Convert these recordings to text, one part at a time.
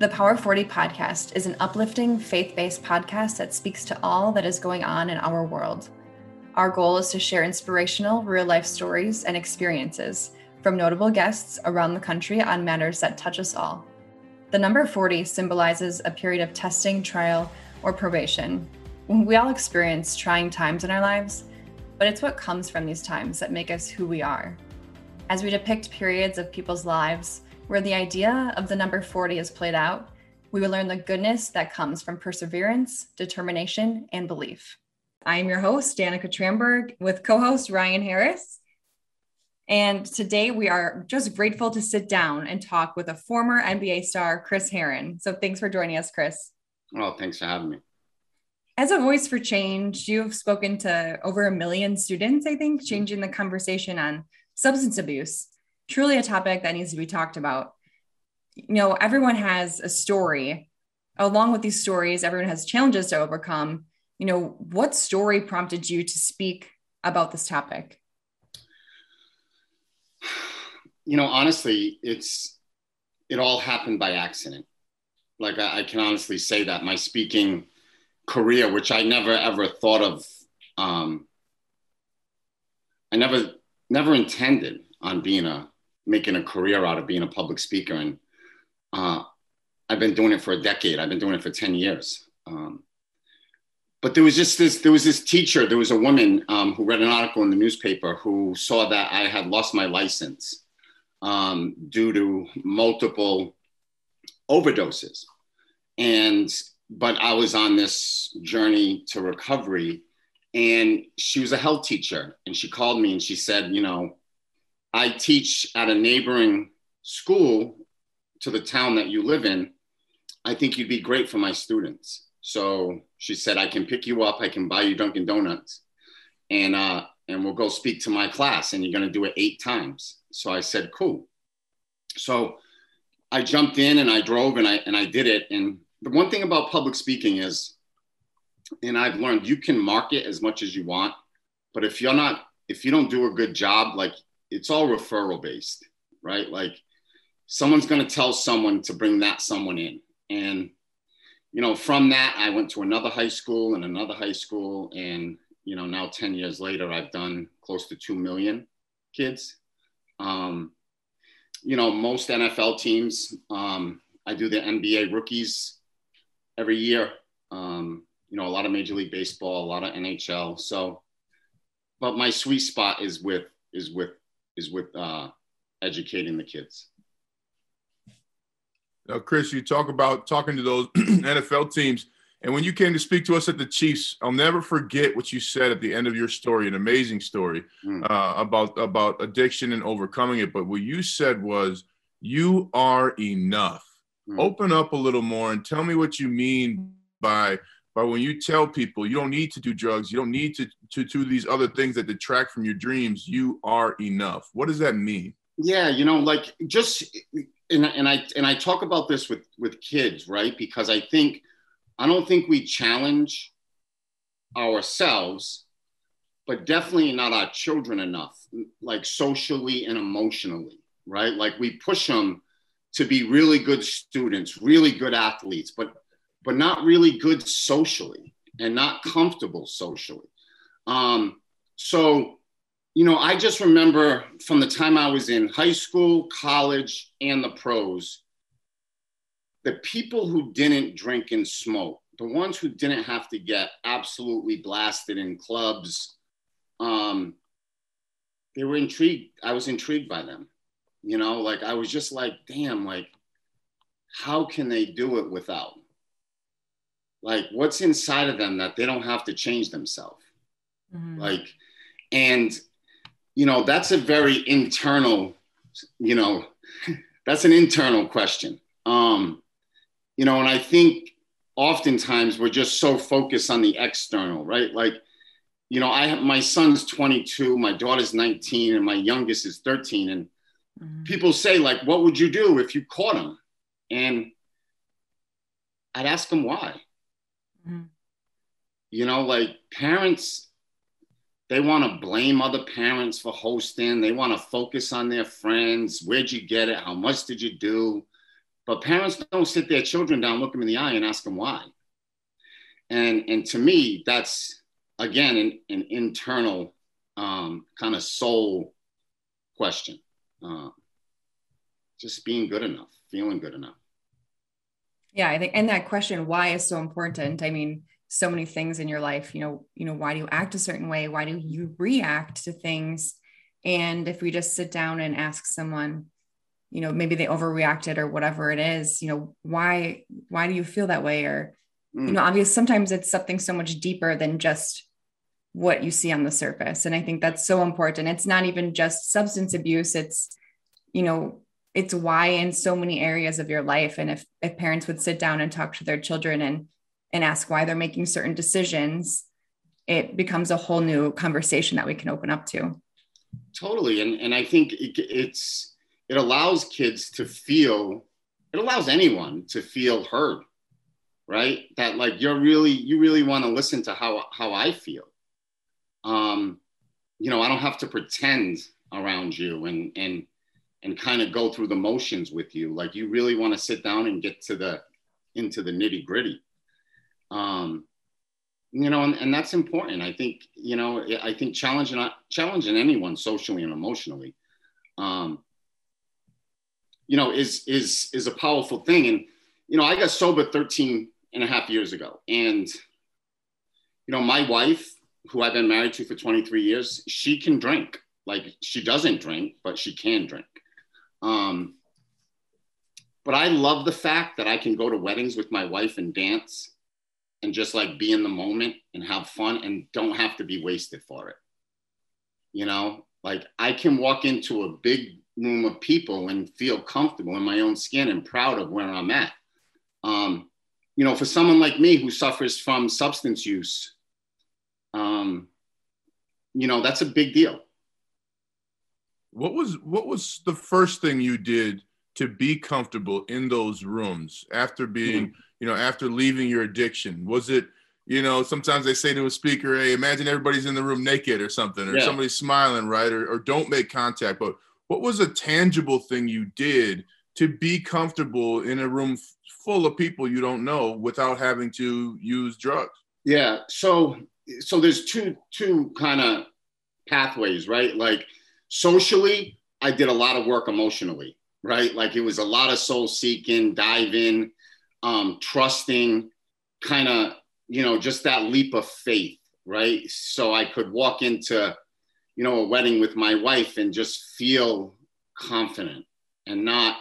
The Power 40 podcast is an uplifting, faith based podcast that speaks to all that is going on in our world. Our goal is to share inspirational, real life stories and experiences from notable guests around the country on matters that touch us all. The number 40 symbolizes a period of testing, trial, or probation. We all experience trying times in our lives, but it's what comes from these times that make us who we are. As we depict periods of people's lives where the idea of the number 40 is played out, we will learn the goodness that comes from perseverance, determination, and belief. I am your host, Danica Tramberg, with co host Ryan Harris. And today we are just grateful to sit down and talk with a former NBA star, Chris Herren. So thanks for joining us, Chris. Well, thanks for having me. As a voice for change, you've spoken to over a million students, I think, changing the conversation on substance abuse, truly a topic that needs to be talked about. You know, everyone has a story. Along with these stories, everyone has challenges to overcome. You know, what story prompted you to speak about this topic? You know, honestly, it's it all happened by accident. Like I, I can honestly say that my speaking career, which I never ever thought of, um, I never never intended on being a making a career out of being a public speaker, and uh, I've been doing it for a decade. I've been doing it for ten years. Um, but there was just this there was this teacher there was a woman um, who read an article in the newspaper who saw that i had lost my license um, due to multiple overdoses and but i was on this journey to recovery and she was a health teacher and she called me and she said you know i teach at a neighboring school to the town that you live in i think you'd be great for my students. So she said i can pick you up i can buy you dunkin donuts and uh and we'll go speak to my class and you're going to do it eight times. So i said cool. So i jumped in and i drove and i and i did it and the one thing about public speaking is and I've learned you can market as much as you want, but if you're not, if you don't do a good job, like it's all referral based, right? Like someone's going to tell someone to bring that someone in. And, you know, from that, I went to another high school and another high school. And, you know, now 10 years later, I've done close to 2 million kids. Um, you know, most NFL teams, um, I do the NBA rookies every year. Um, you know, a lot of Major League Baseball, a lot of NHL. So, but my sweet spot is with is with is with uh, educating the kids. Now, Chris, you talk about talking to those NFL teams, and when you came to speak to us at the Chiefs, I'll never forget what you said at the end of your story. An amazing story mm. uh, about about addiction and overcoming it. But what you said was, "You are enough." Mm. Open up a little more and tell me what you mean by but when you tell people you don't need to do drugs, you don't need to, to do these other things that detract from your dreams, you are enough. What does that mean? Yeah, you know, like just and, and I and I talk about this with with kids, right? Because I think I don't think we challenge ourselves, but definitely not our children enough, like socially and emotionally, right? Like we push them to be really good students, really good athletes, but but not really good socially and not comfortable socially. Um, so, you know, I just remember from the time I was in high school, college, and the pros, the people who didn't drink and smoke, the ones who didn't have to get absolutely blasted in clubs, um, they were intrigued. I was intrigued by them. You know, like I was just like, damn, like, how can they do it without? Like what's inside of them that they don't have to change themselves? Mm-hmm. like and you know that's a very internal you know that's an internal question. Um you know and i think oftentimes we're just so focused on the external right? Like you know i have my son's 22 my daughter's 19 and my youngest is 13 and mm-hmm. people say like what would you do if you caught him? And i'd ask them why Mm-hmm. You know, like parents, they want to blame other parents for hosting. They want to focus on their friends. Where'd you get it? How much did you do? but parents don't sit their children down, look them in the eye, and ask them why. And and to me, that's again an, an internal um, kind of soul question. Uh, just being good enough, feeling good enough. Yeah, I think, and that question, why, is so important. I mean, so many things in your life. You know, you know, why do you act a certain way? Why do you react to things? And if we just sit down and ask someone, you know, maybe they overreacted or whatever it is, you know, why, why do you feel that way? Or, mm. you know, obviously sometimes it's something so much deeper than just what you see on the surface. And I think that's so important. It's not even just substance abuse. It's, you know, it's why in so many areas of your life. And if, if parents would sit down and talk to their children and, and ask why they're making certain decisions, it becomes a whole new conversation that we can open up to. Totally. And, and I think it, it's, it allows kids to feel, it allows anyone to feel heard, right? That like, you're really, you really want to listen to how, how I feel. Um, you know, I don't have to pretend around you and, and, and kind of go through the motions with you. Like you really want to sit down and get to the, into the nitty gritty. Um, you know, and, and that's important. I think, you know, I think challenging, challenging anyone socially and emotionally, um, you know, is, is, is a powerful thing. And, you know, I got sober 13 and a half years ago. And, you know, my wife, who I've been married to for 23 years, she can drink. Like she doesn't drink, but she can drink. Um, but I love the fact that I can go to weddings with my wife and dance and just like be in the moment and have fun and don't have to be wasted for it. You know, like I can walk into a big room of people and feel comfortable in my own skin and proud of where I'm at. Um, you know, for someone like me who suffers from substance use, um, you know, that's a big deal. What was what was the first thing you did to be comfortable in those rooms after being mm-hmm you know, after leaving your addiction? Was it, you know, sometimes they say to a speaker, hey, imagine everybody's in the room naked or something, or yeah. somebody's smiling, right? Or, or don't make contact. But what was a tangible thing you did to be comfortable in a room full of people you don't know without having to use drugs? Yeah. So, so there's two, two kind of pathways, right? Like socially, I did a lot of work emotionally, right? Like it was a lot of soul seeking, dive in, um, trusting, kind of, you know, just that leap of faith, right? So I could walk into, you know, a wedding with my wife and just feel confident and not.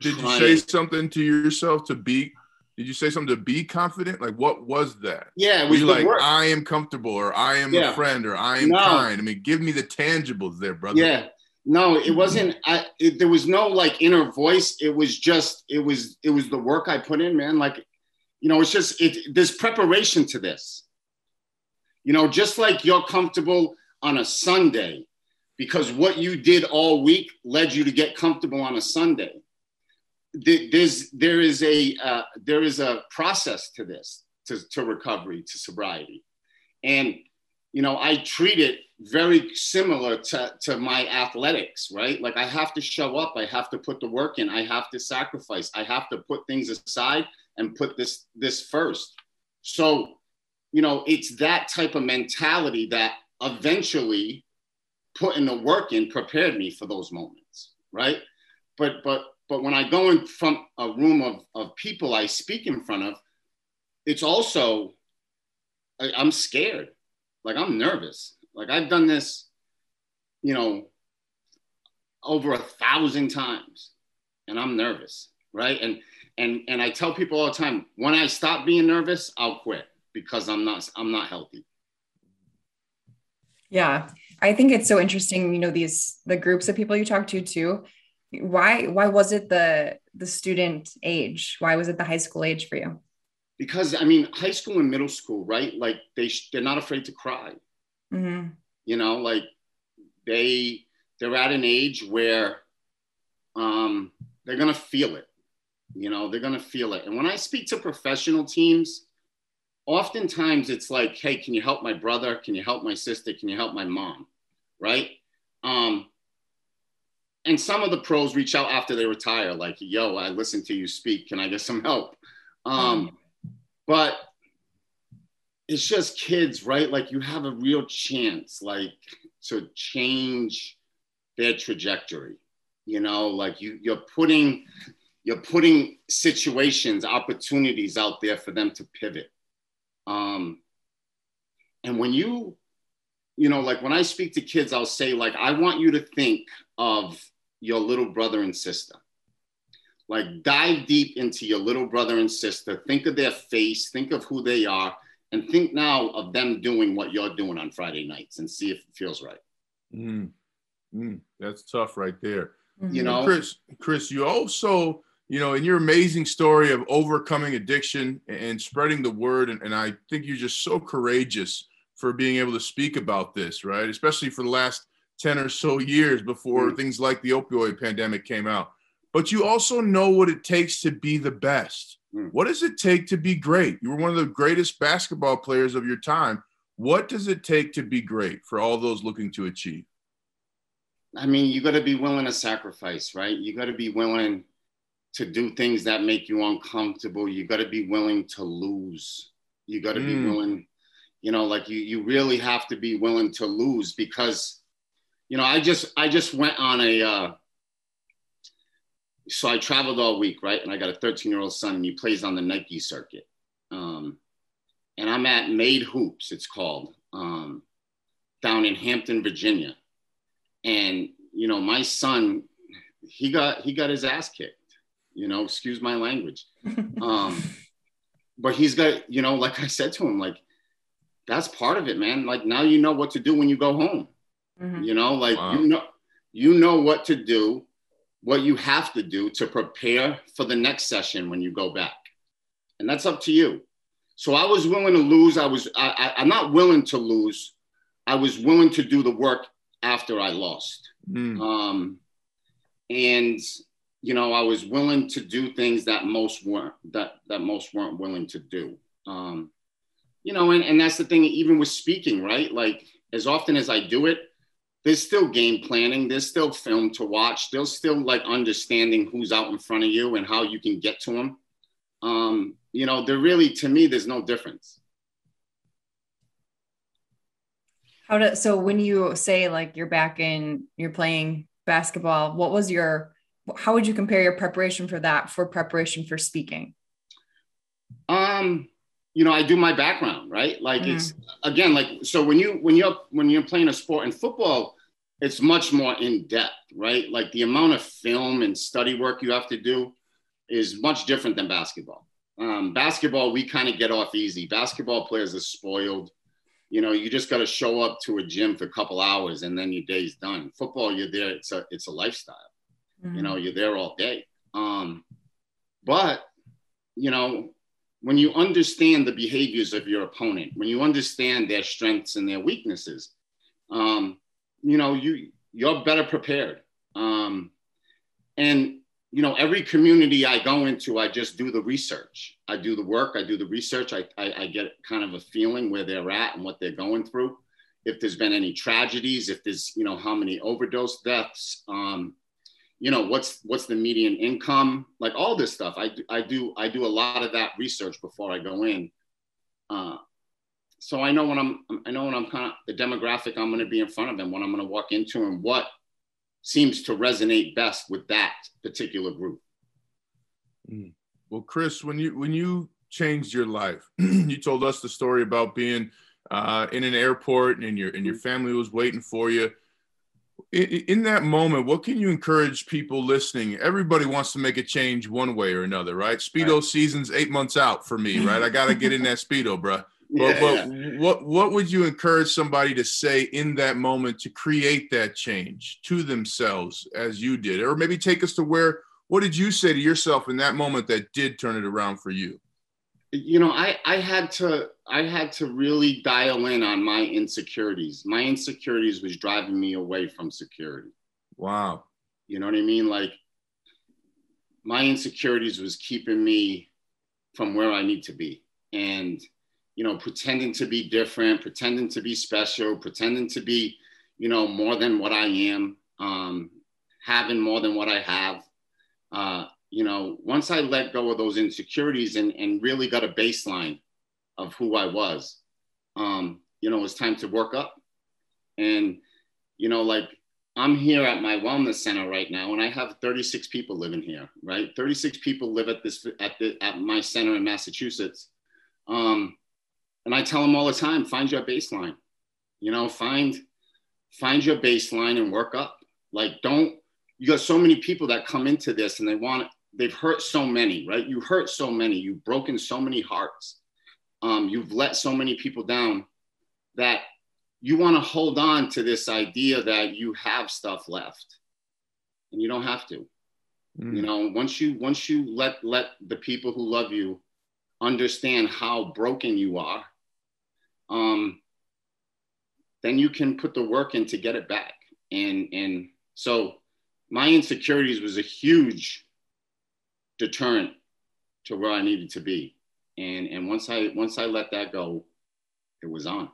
Did trying... you say something to yourself to be? Did you say something to be confident? Like, what was that? Yeah, it was like, work. I am comfortable, or I am yeah. a friend, or I am no. kind. I mean, give me the tangibles there, brother. Yeah, no it wasn't i it, there was no like inner voice it was just it was it was the work i put in man like you know it's just it there's preparation to this you know just like you're comfortable on a sunday because what you did all week led you to get comfortable on a sunday there's there is a uh, there is a process to this to, to recovery to sobriety and you know i treat it very similar to, to my athletics, right? Like I have to show up, I have to put the work in, I have to sacrifice, I have to put things aside and put this this first. So, you know, it's that type of mentality that eventually putting the work in prepared me for those moments, right? But but but when I go in from a room of, of people I speak in front of, it's also I, I'm scared. Like I'm nervous like I've done this, you know, over a thousand times and I'm nervous, right? And and and I tell people all the time, when I stop being nervous, I'll quit because I'm not I'm not healthy. Yeah. I think it's so interesting, you know, these the groups of people you talk to too. Why why was it the the student age? Why was it the high school age for you? Because I mean, high school and middle school, right? Like they they're not afraid to cry Mm-hmm. You know, like they they're at an age where um, they're gonna feel it. You know, they're gonna feel it. And when I speak to professional teams, oftentimes it's like, hey, can you help my brother? Can you help my sister? Can you help my mom? Right? Um, and some of the pros reach out after they retire, like, yo, I listened to you speak. Can I get some help? Um, but it's just kids, right? Like you have a real chance, like to change their trajectory. You know, like you you're putting you're putting situations, opportunities out there for them to pivot. Um, and when you, you know, like when I speak to kids, I'll say, like, I want you to think of your little brother and sister. Like, dive deep into your little brother and sister. Think of their face, think of who they are, and think now of them doing what you're doing on Friday nights and see if it feels right. Mm. Mm. That's tough right there. Mm-hmm. You know, Chris, Chris, you also, you know, in your amazing story of overcoming addiction and spreading the word, and, and I think you're just so courageous for being able to speak about this, right? Especially for the last 10 or so years before mm. things like the opioid pandemic came out. But you also know what it takes to be the best. Mm. What does it take to be great? You were one of the greatest basketball players of your time. What does it take to be great for all those looking to achieve? I mean, you got to be willing to sacrifice, right? You got to be willing to do things that make you uncomfortable. You got to be willing to lose. You got to mm. be willing, you know, like you you really have to be willing to lose because, you know, I just I just went on a. Uh, so I traveled all week, right? And I got a 13 year old son, and he plays on the Nike circuit. Um, and I'm at Made Hoops, it's called, um, down in Hampton, Virginia and you know my son he got he got his ass kicked you know excuse my language um but he's got you know like i said to him like that's part of it man like now you know what to do when you go home mm-hmm. you know like wow. you know you know what to do what you have to do to prepare for the next session when you go back and that's up to you so i was willing to lose i was I, I, i'm not willing to lose i was willing to do the work after I lost. Mm. Um, and you know, I was willing to do things that most weren't that that most weren't willing to do. Um, you know, and, and that's the thing, even with speaking, right? Like as often as I do it, there's still game planning, there's still film to watch, there's still like understanding who's out in front of you and how you can get to them. Um, you know, there really, to me, there's no difference. How do so when you say like you're back in you're playing basketball, what was your how would you compare your preparation for that for preparation for speaking? Um, you know, I do my background, right? Like mm. it's again, like so when you when you're when you're playing a sport in football, it's much more in depth, right? Like the amount of film and study work you have to do is much different than basketball. Um, basketball, we kind of get off easy. Basketball players are spoiled you know, you just got to show up to a gym for a couple hours and then your day's done. Football, you're there. It's a it's a lifestyle. Mm-hmm. You know, mm-hmm. you're there all day. Um, but you know, when you understand the behaviors of your opponent, when you understand their strengths and their weaknesses, um, you know, you you're better prepared. Um, and you know, every community I go into, I just do the research. I do the work, I do the research. I, I, I, get kind of a feeling where they're at and what they're going through. If there's been any tragedies, if there's, you know, how many overdose deaths, um, you know, what's what's the median income, like all this stuff. I, I do I do a lot of that research before I go in. Uh, so I know when I'm I know when I'm kind of the demographic I'm going to be in front of them, when I'm going to walk into and what seems to resonate best with that particular group. Mm. Well, Chris, when you when you changed your life, you told us the story about being uh, in an airport and your and your family was waiting for you. In, that moment, what can you encourage people listening? Everybody wants to make a change one way or another, right? Speedo right. season's eight months out for me, right? I got to get in that Speedo, bro. But, but yeah. what what would you encourage somebody to say in that moment to create that change to themselves as you did, or maybe take us to where? What did you say to yourself in that moment that did turn it around for you? You know, I I had to I had to really dial in on my insecurities. My insecurities was driving me away from security. Wow. You know what I mean? Like my insecurities was keeping me from where I need to be, and you know, pretending to be different, pretending to be special, pretending to be, you know, more than what I am, um, having more than what I have. Uh, you know, once I let go of those insecurities and, and really got a baseline of who I was, um, you know, it was time to work up. And, you know, like I'm here at my wellness center right now, and I have 36 people living here, right? 36 people live at this at the at my center in Massachusetts. Um, and I tell them all the time, find your baseline. You know, find find your baseline and work up. Like, don't you got so many people that come into this and they want they've hurt so many, right? You hurt so many, you've broken so many hearts, um, you've let so many people down that you want to hold on to this idea that you have stuff left, and you don't have to. Mm. You know, once you once you let let the people who love you understand how broken you are, um, then you can put the work in to get it back. And and so my insecurities was a huge deterrent to where I needed to be. And and once I once I let that go, it was on.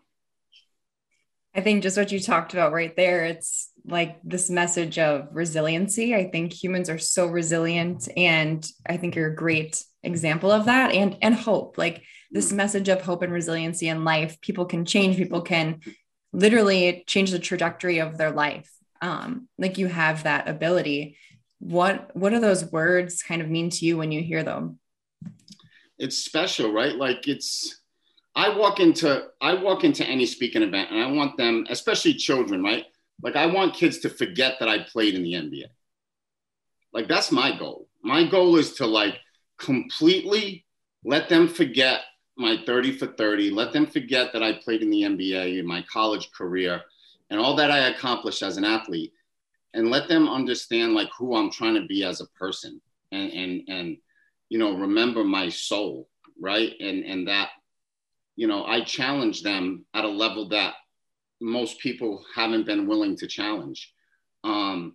I think just what you talked about right there, it's like this message of resiliency. I think humans are so resilient and I think you're a great example of that and and hope. Like this mm. message of hope and resiliency in life, people can change, people can literally change the trajectory of their life. Um, like you have that ability what what do those words kind of mean to you when you hear them? It's special right? Like it's i walk into i walk into any speaking event and i want them especially children right? Like i want kids to forget that i played in the nba like that's my goal. My goal is to like completely let them forget my 30 for 30 let them forget that i played in the nba in my college career and all that i accomplished as an athlete and let them understand like who I'm trying to be as a person and and and you know remember my soul right? And and that you know I challenge them at a level that most people haven't been willing to challenge. Um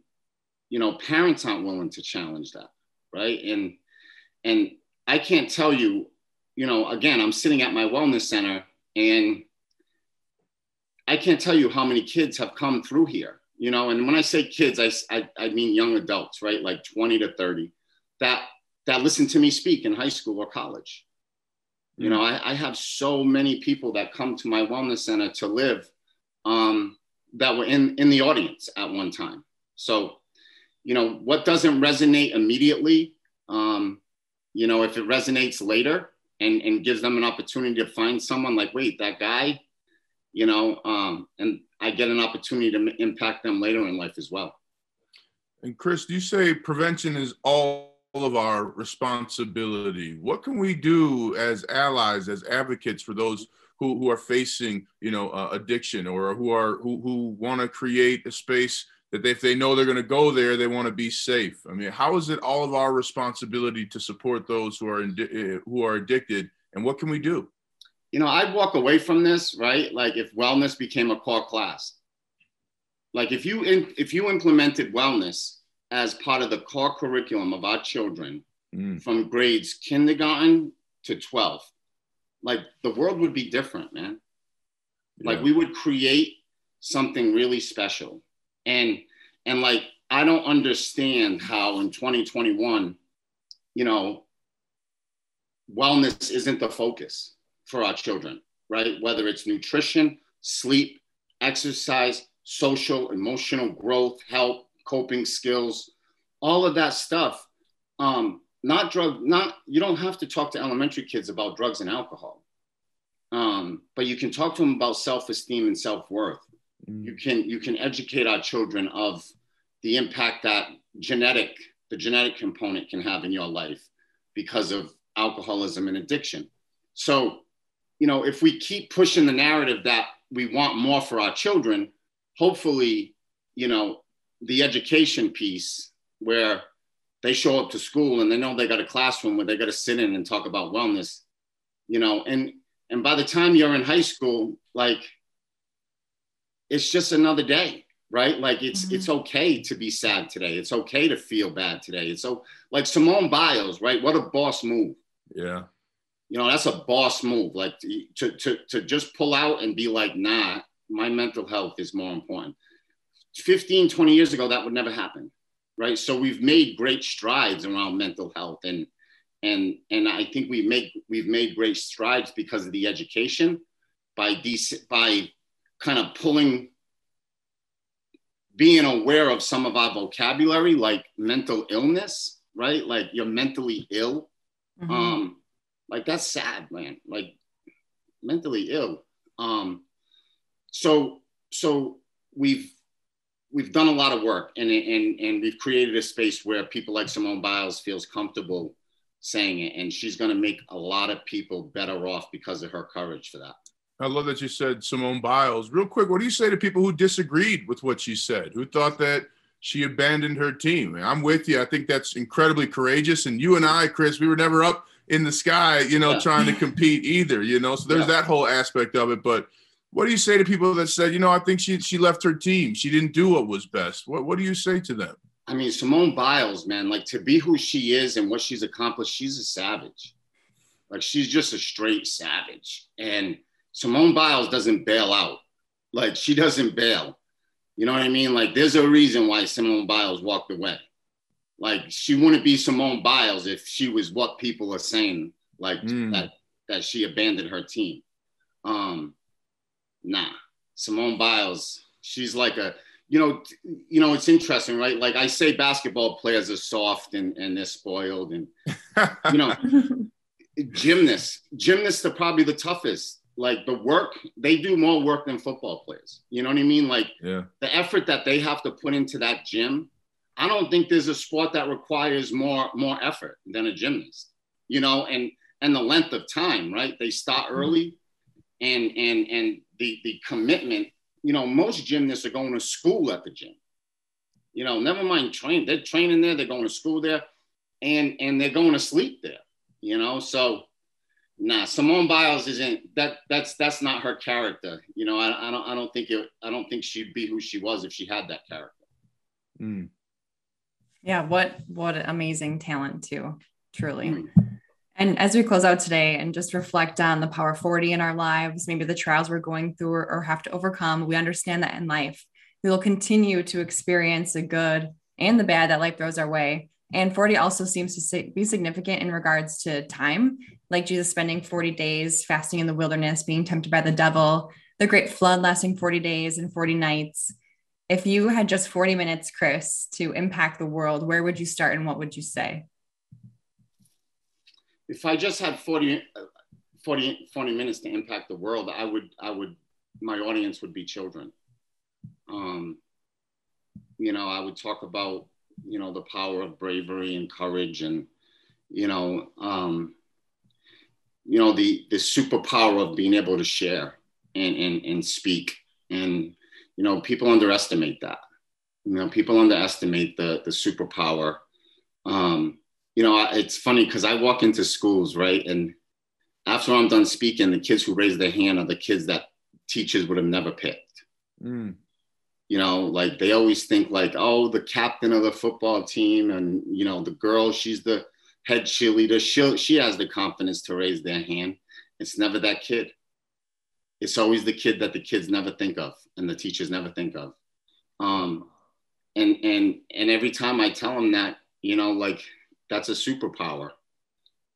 you know parents aren't willing to challenge that right? And and I can't tell you you know again I'm sitting at my wellness center and I can't tell you how many kids have come through here you know and when i say kids I, I, I mean young adults right? Like 20 to 30 that that listen to me speak in high school or college. You know I, I have so many people that come to my wellness center to live um, that were in in the audience at one time. So you know what doesn't resonate immediately um, you know if it resonates later and and gives them an opportunity to find someone like wait that guy you know um, and I get an opportunity to impact them later in life as well. And Chris, you say prevention is all of our responsibility. What can we do as allies, as advocates for those who, who are facing, you know, uh, addiction or who are who, who want to create a space that if they know they're going to go there, they want to be safe. I mean, how is it all of our responsibility to support those who are in, who are addicted, and what can we do? You know, I'd walk away from this, right? Like if wellness became a core class. Like if you in, if you implemented wellness as part of the core curriculum of our children mm. from grades kindergarten to 12, like the world would be different, man. Yeah. Like we would create something really special. And and like I don't understand how in 2021, you know, wellness isn't the focus for our children, right? Whether it's nutrition, sleep, exercise, social, emotional growth, health, coping skills, all of that stuff. Um, not drug, not you don't have to talk to elementary kids about drugs and alcohol, um, but you can talk to them about self-esteem and self-worth. Mm. You can you can educate our children of the impact that genetic the genetic component can have in your life because of alcoholism and addiction. So you know, if we keep pushing the narrative that we want more for our children, hopefully, you know, the education piece where they show up to school and they know they got a classroom where they got to sit in and talk about wellness, you know, and and by the time you're in high school, like it's just another day, right? Like it's mm-hmm. it's okay to be sad today. It's okay to feel bad today. It's so like Simone Biles, right? What a boss move. Yeah you know that's a boss move like to, to, to just pull out and be like nah my mental health is more important 15 20 years ago that would never happen right? So we've made great strides around mental health, and and and I think we make we've made great strides because of the education by dec- by kind of pulling being aware of some of our vocabulary like mental illness right like you're mentally ill mm-hmm. um like that's sad man like mentally ill um so so we've we've done a lot of work and and and we've created a space where people like Simone Biles feels comfortable saying it and she's going to make a lot of people better off because of her courage for that I love that you said Simone Biles. Real quick, what do you say to people who disagreed with what she said, who thought that she abandoned her team? I'm with you. I think that's incredibly courageous. And you and I, Chris, we were never up in the sky, you know, yeah. trying to compete either, you know. So there's yeah. that whole aspect of it. But what do you say to people that said, you know, I think she she left her team. She didn't do what was best. What what do you say to them? I mean, Simone Biles, man, like to be who she is and what she's accomplished, she's a savage. Like she's just a straight savage. And Simone Biles doesn't bail out. Like she doesn't bail. You know what I mean? Like there's a reason why Simone Biles walked away. Like she wouldn't be Simone Biles if she was what people are saying, like mm. that that she abandoned her team. Um, nah, Simone Biles, she's like a you know, you know, it's interesting, right? Like I say basketball players are soft and, and they're spoiled and you know, gymnasts, gymnasts are probably the toughest like the work they do more work than football players you know what i mean like yeah. the effort that they have to put into that gym i don't think there's a sport that requires more more effort than a gymnast you know and and the length of time right they start mm-hmm. early and and and the the commitment you know most gymnasts are going to school at the gym you know never mind train they're training there they're going to school there and and they're going to sleep there you know so nah, Simone Biles isn't that. That's that's not her character. You know, I, I don't I don't think it. I don't think she'd be who she was if she had that character. Mm. Yeah, what what amazing talent too, truly. Mm. And as we close out today and just reflect on the power 40 in our lives, maybe the trials we're going through or, or have to overcome, we understand that in life, we will continue to experience the good and the bad that life throws our way. And 40 also seems to be significant in regards to time, like Jesus spending 40 days fasting in the wilderness, being tempted by the devil, the great flood lasting 40 days and 40 nights. If you had just 40 minutes, Chris, to impact the world, where would you start and what would you say? If I just had 40, 40, 40 minutes to impact the world, I would, I would, my audience would be children. Um, you know, I would talk about you know the power of bravery and courage and you know um, you know the the superpower of being able to share and and, and speak and you know people underestimate that. You know people underestimate the the superpower. Um, you know it's funny because i walk into schools right and after i'm done speaking the kids who raise their hand are the kids that teachers would have never picked. Mm. You know like they always think like oh the captain of the football team and you know the girl she's the head cheerleader. She she has the confidence to raise their hand. It's never that kid it's always the kid that the kids never think of and the teachers never think of um and and and every time i tell them that you know like that's a superpower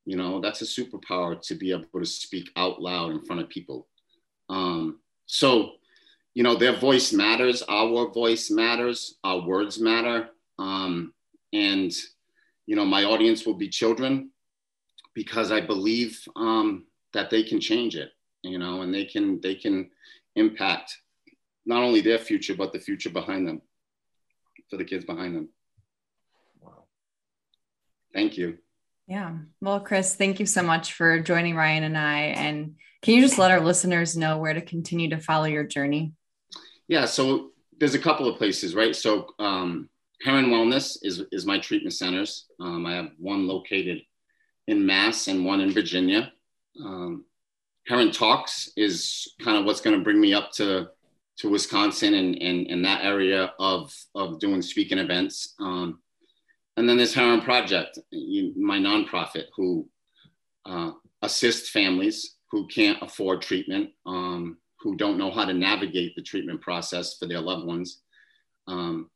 you know that's a superpower to be able to speak out loud in front of people um so you know, their voice matters. Our voice matters. Our words matter. Um, and, you know, my audience will be children because I believe um, that they can change it, you know, and they can, they can impact not only their future, but the future behind them for the kids behind them. Wow. Thank you. Yeah. Well, Chris, thank you so much for joining Ryan and I. And can you just let our listeners know where to continue to follow your journey? Yeah, so there's a couple of places, right? So um, Herren Wellness is is my treatment centers. Um, I have one located in Mass and one in Virginia. Um, Herren Talks is kind of what's going to bring me up to to Wisconsin and, and, and that area of, of doing speaking events. Um, and then there's Herren Project, my nonprofit, who uh, assists families who can't afford treatment um, who don't know how to navigate the treatment process for their loved ones. Um,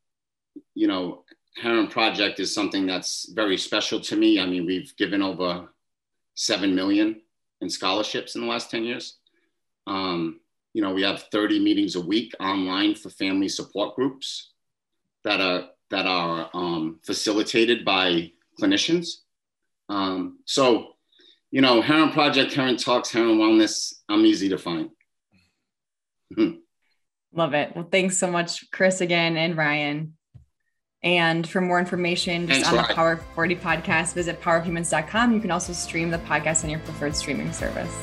you know, Herren Project is something that's very special to me. I mean, we've given over seven million in scholarships in the last 10 years. Um, you know, we have 30 meetings a week online for family support groups that are that are um, facilitated by clinicians. Um, so, you know, Herren Project, Herren Talks, Herren Wellness, I'm easy to find. Love it. Well, thanks so much, Chris, again, and Ryan. And for more information just Thanks, on the Power 40 podcast, visit powerhumans.com. You can also stream the podcast on your preferred streaming service.